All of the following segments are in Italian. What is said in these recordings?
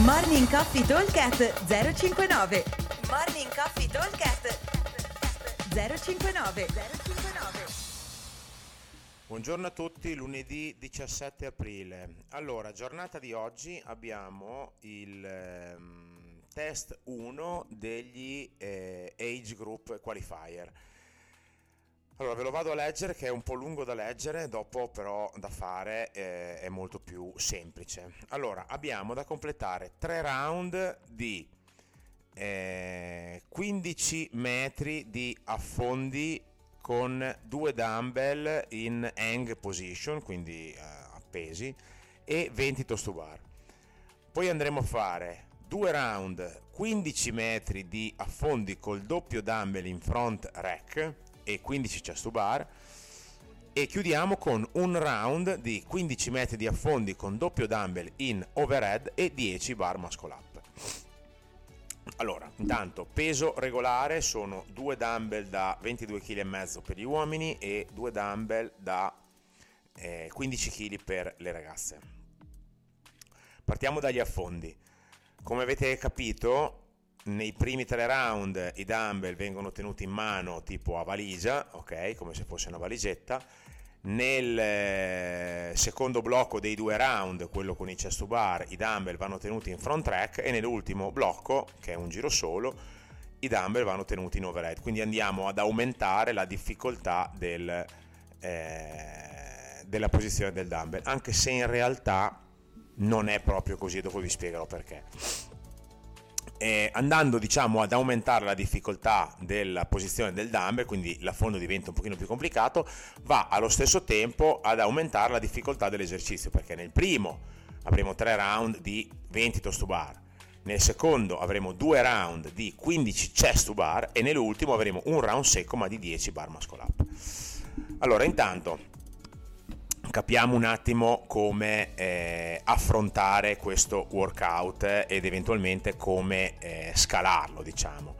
Morning Coffee Talkcast 059 Morning Coffee Talkcast 059 059 Buongiorno a tutti, lunedì 17 aprile. Allora, giornata di oggi abbiamo il ehm, test 1 degli eh, Age Group Qualifier. Allora, ve lo vado a leggere che è un po' lungo da leggere, dopo però da fare eh, è molto più semplice. Allora, abbiamo da completare tre round di eh, 15 metri di affondi con due dumbbell in hang position, quindi eh, appesi, e 20 toast to bar. Poi andremo a fare due round 15 metri di affondi col doppio dumbbell in front rack e 15 chest to bar e chiudiamo con un round di 15 metri di affondi con doppio dumbbell in overhead e 10 bar muscle up. Allora, intanto peso regolare sono due dumbbell da 22 kg per gli uomini e due dumbbell da eh, 15 kg per le ragazze. Partiamo dagli affondi. Come avete capito, nei primi tre round i dumbbell vengono tenuti in mano tipo a valigia, ok, come se fosse una valigetta. Nel eh, secondo blocco dei due round, quello con i chest to bar, i dumbbell vanno tenuti in front track e nell'ultimo blocco, che è un giro solo, i dumbbell vanno tenuti in overhead. Quindi andiamo ad aumentare la difficoltà del, eh, della posizione del dumbbell, anche se in realtà non è proprio così, dopo vi spiegherò perché eh, andando diciamo ad aumentare la difficoltà della posizione del dumbbell, quindi l'affondo diventa un pochino più complicato, va allo stesso tempo ad aumentare la difficoltà dell'esercizio, perché nel primo avremo 3 round di 20 toast to bar, nel secondo avremo 2 round di 15 chest to bar e nell'ultimo avremo un round secco ma di 10 bar muscle up. Allora, intanto capiamo un attimo come eh, affrontare questo workout ed eventualmente come eh, scalarlo, diciamo.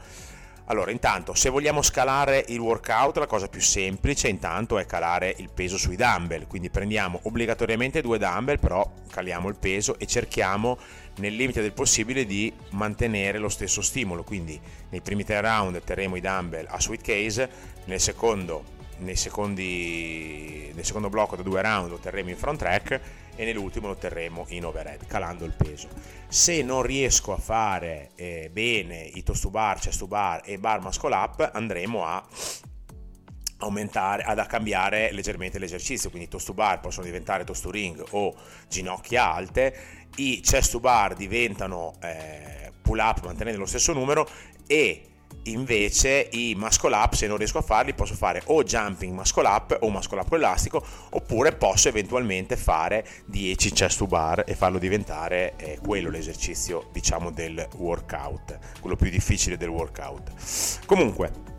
Allora, intanto, se vogliamo scalare il workout, la cosa più semplice intanto è calare il peso sui dumbbell, quindi prendiamo obbligatoriamente due dumbbell, però caliamo il peso e cerchiamo nel limite del possibile di mantenere lo stesso stimolo, quindi nei primi tre round terremo i dumbbell a sweet case, nel secondo nel secondo blocco da due round lo terremo in front track e nell'ultimo lo terremo in overhead calando il peso. Se non riesco a fare eh, bene i toast to bar, chest to bar e bar muscle up andremo a aumentare, ad a cambiare leggermente l'esercizio, quindi toast to bar possono diventare toast to ring o ginocchia alte, i chest to bar diventano eh, pull up mantenendo lo stesso numero e invece i muscle up se non riesco a farli posso fare o jumping muscle up o muscle up con elastico oppure posso eventualmente fare 10 chest to bar e farlo diventare eh, quello l'esercizio diciamo del workout quello più difficile del workout. Comunque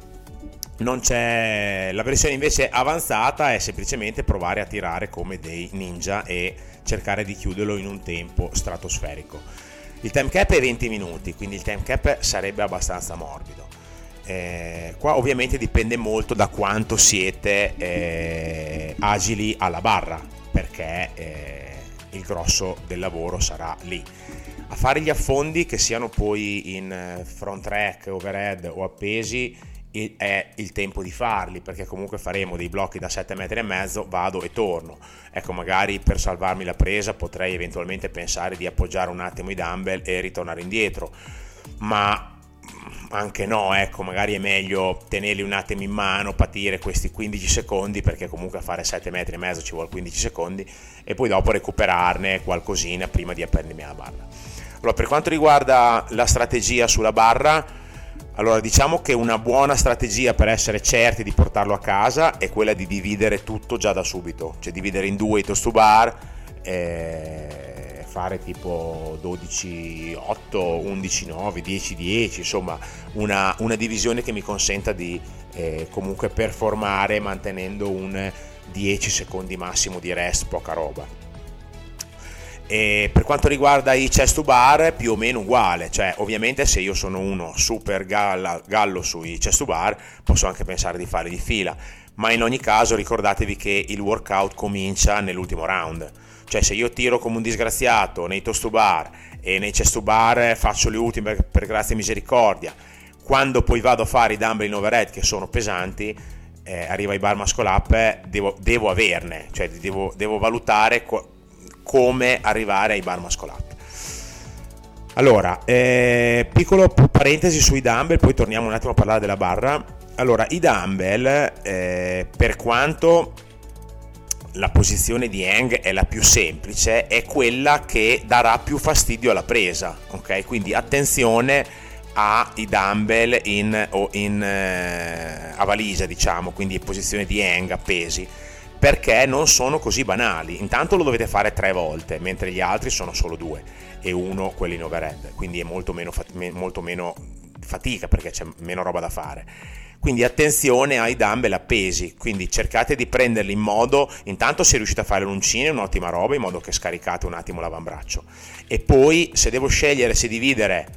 non c'è la versione invece avanzata è semplicemente provare a tirare come dei ninja e cercare di chiuderlo in un tempo stratosferico. Il time cap è 20 minuti quindi il time cap sarebbe abbastanza morbido eh, qua ovviamente dipende molto da quanto siete eh, agili alla barra, perché eh, il grosso del lavoro sarà lì. A fare gli affondi che siano poi in eh, front track, overhead o appesi è il tempo di farli perché comunque faremo dei blocchi da 7 metri e mezzo vado e torno ecco magari per salvarmi la presa potrei eventualmente pensare di appoggiare un attimo i dumbbell e ritornare indietro ma anche no, ecco, magari è meglio tenerli un attimo in mano, patire questi 15 secondi, perché comunque a fare 7 metri e mezzo ci vuole 15 secondi, e poi dopo recuperarne qualcosina prima di appendermi alla barra. Allora, per quanto riguarda la strategia sulla barra, allora diciamo che una buona strategia per essere certi di portarlo a casa è quella di dividere tutto già da subito, cioè dividere in due i toast to bar. Eh fare tipo 12, 8, 11, 9, 10, 10, insomma una, una divisione che mi consenta di eh, comunque performare mantenendo un 10 secondi massimo di rest, poca roba. E per quanto riguarda i chest to bar, più o meno uguale, cioè ovviamente se io sono uno super galla, gallo sui chest to bar, posso anche pensare di fare di fila, ma in ogni caso ricordatevi che il workout comincia nell'ultimo round cioè se io tiro come un disgraziato nei toast to bar e nei chest to bar faccio le ultime per, per grazia e misericordia. Quando poi vado a fare i dumbbell in overhead che sono pesanti, eh, arriva i bar muscle up, devo, devo averne, cioè devo, devo valutare co- come arrivare ai bar muscle up. Allora, eh, piccolo parentesi sui dumbbell, poi torniamo un attimo a parlare della barra. Allora, i dumbbell, eh, per quanto la posizione di Hang è la più semplice, è quella che darà più fastidio alla presa, ok? Quindi attenzione ai dumbbell in, in, eh, a valigia, diciamo, quindi in posizione di Hang appesi, perché non sono così banali. Intanto lo dovete fare tre volte, mentre gli altri sono solo due e uno quelli in overhead, quindi è molto meno, molto meno fatica perché c'è meno roba da fare quindi attenzione ai dumbbell appesi, quindi cercate di prenderli in modo, intanto se riuscite a fare l'uncino è un'ottima roba, in modo che scaricate un attimo l'avambraccio. E poi se devo scegliere se dividere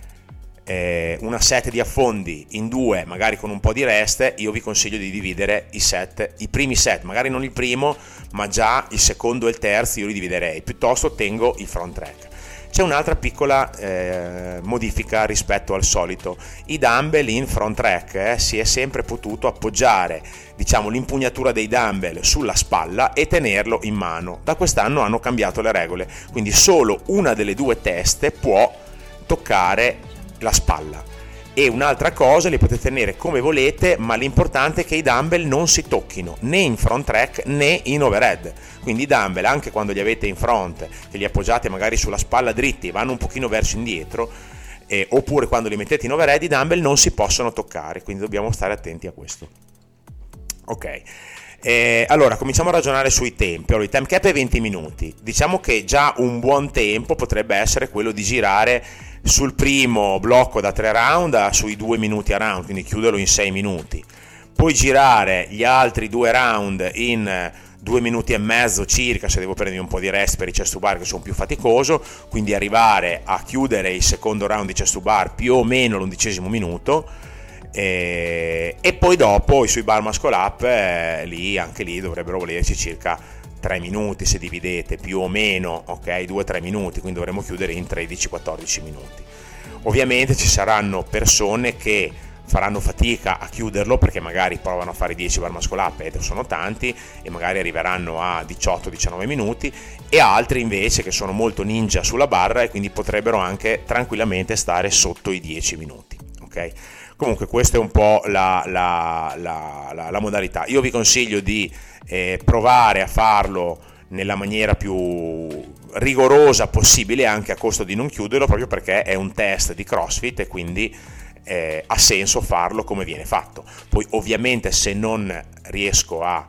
eh, una set di affondi in due, magari con un po' di rest, io vi consiglio di dividere i set, i primi set, magari non il primo, ma già il secondo e il terzo io li dividerei, piuttosto tengo il front track. C'è un'altra piccola eh, modifica rispetto al solito. I dumbbell in front rack eh, si è sempre potuto appoggiare diciamo, l'impugnatura dei dumbbell sulla spalla e tenerlo in mano. Da quest'anno hanno cambiato le regole, quindi solo una delle due teste può toccare la spalla e un'altra cosa li potete tenere come volete ma l'importante è che i dumbbell non si tocchino né in front track né in overhead quindi i dumbbell anche quando li avete in front che li appoggiate magari sulla spalla dritti vanno un pochino verso indietro eh, oppure quando li mettete in overhead i dumbbell non si possono toccare quindi dobbiamo stare attenti a questo ok eh, allora, cominciamo a ragionare sui tempi. Allora, il time cap è 20 minuti. Diciamo che già un buon tempo potrebbe essere quello di girare sul primo blocco da 3 round sui 2 minuti a round, quindi chiuderlo in 6 minuti. Poi girare gli altri due round in 2 minuti e mezzo circa se devo prendermi un po' di rest per i chest to bar che sono più faticoso, quindi arrivare a chiudere il secondo round di chest to bar più o meno l'undicesimo minuto e, e poi dopo sui bar muscle up eh, lì anche lì dovrebbero volerci circa 3 minuti se dividete più o meno, ok? 2-3 minuti, quindi dovremo chiudere in 13-14 minuti. Ovviamente ci saranno persone che faranno fatica a chiuderlo perché magari provano a fare 10 bar muscle up ed sono tanti e magari arriveranno a 18-19 minuti e altri invece che sono molto ninja sulla barra e quindi potrebbero anche tranquillamente stare sotto i 10 minuti. ok? Comunque questa è un po' la, la, la, la modalità. Io vi consiglio di eh, provare a farlo nella maniera più rigorosa possibile anche a costo di non chiuderlo proprio perché è un test di CrossFit e quindi eh, ha senso farlo come viene fatto. Poi ovviamente se non riesco a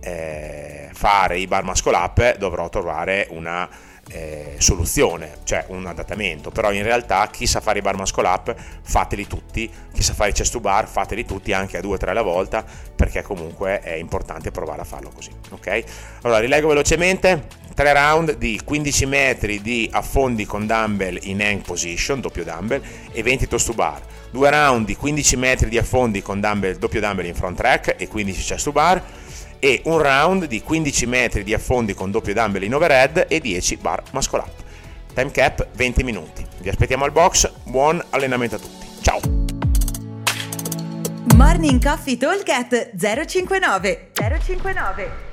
eh, fare i bar muscle up dovrò trovare una eh, soluzione, cioè un adattamento, però in realtà chi sa fare i bar muscle up fateli tutti, chi sa fare i chest to bar fateli tutti anche a 2-3 alla volta perché comunque è importante provare a farlo così, ok? Allora rileggo velocemente, 3 round di 15 metri di affondi con dumbbell in hang position, doppio dumbbell e 20 toast to bar, 2 round di 15 metri di affondi con dumbbell, doppio dumbbell in front rack e 15 chest to bar e un round di 15 metri di affondi con doppio dumbbell in overhead e 10 bar muscle up. Time cap 20 minuti. Vi aspettiamo al box, buon allenamento a tutti. Ciao! Morning Coffee Talk 059 059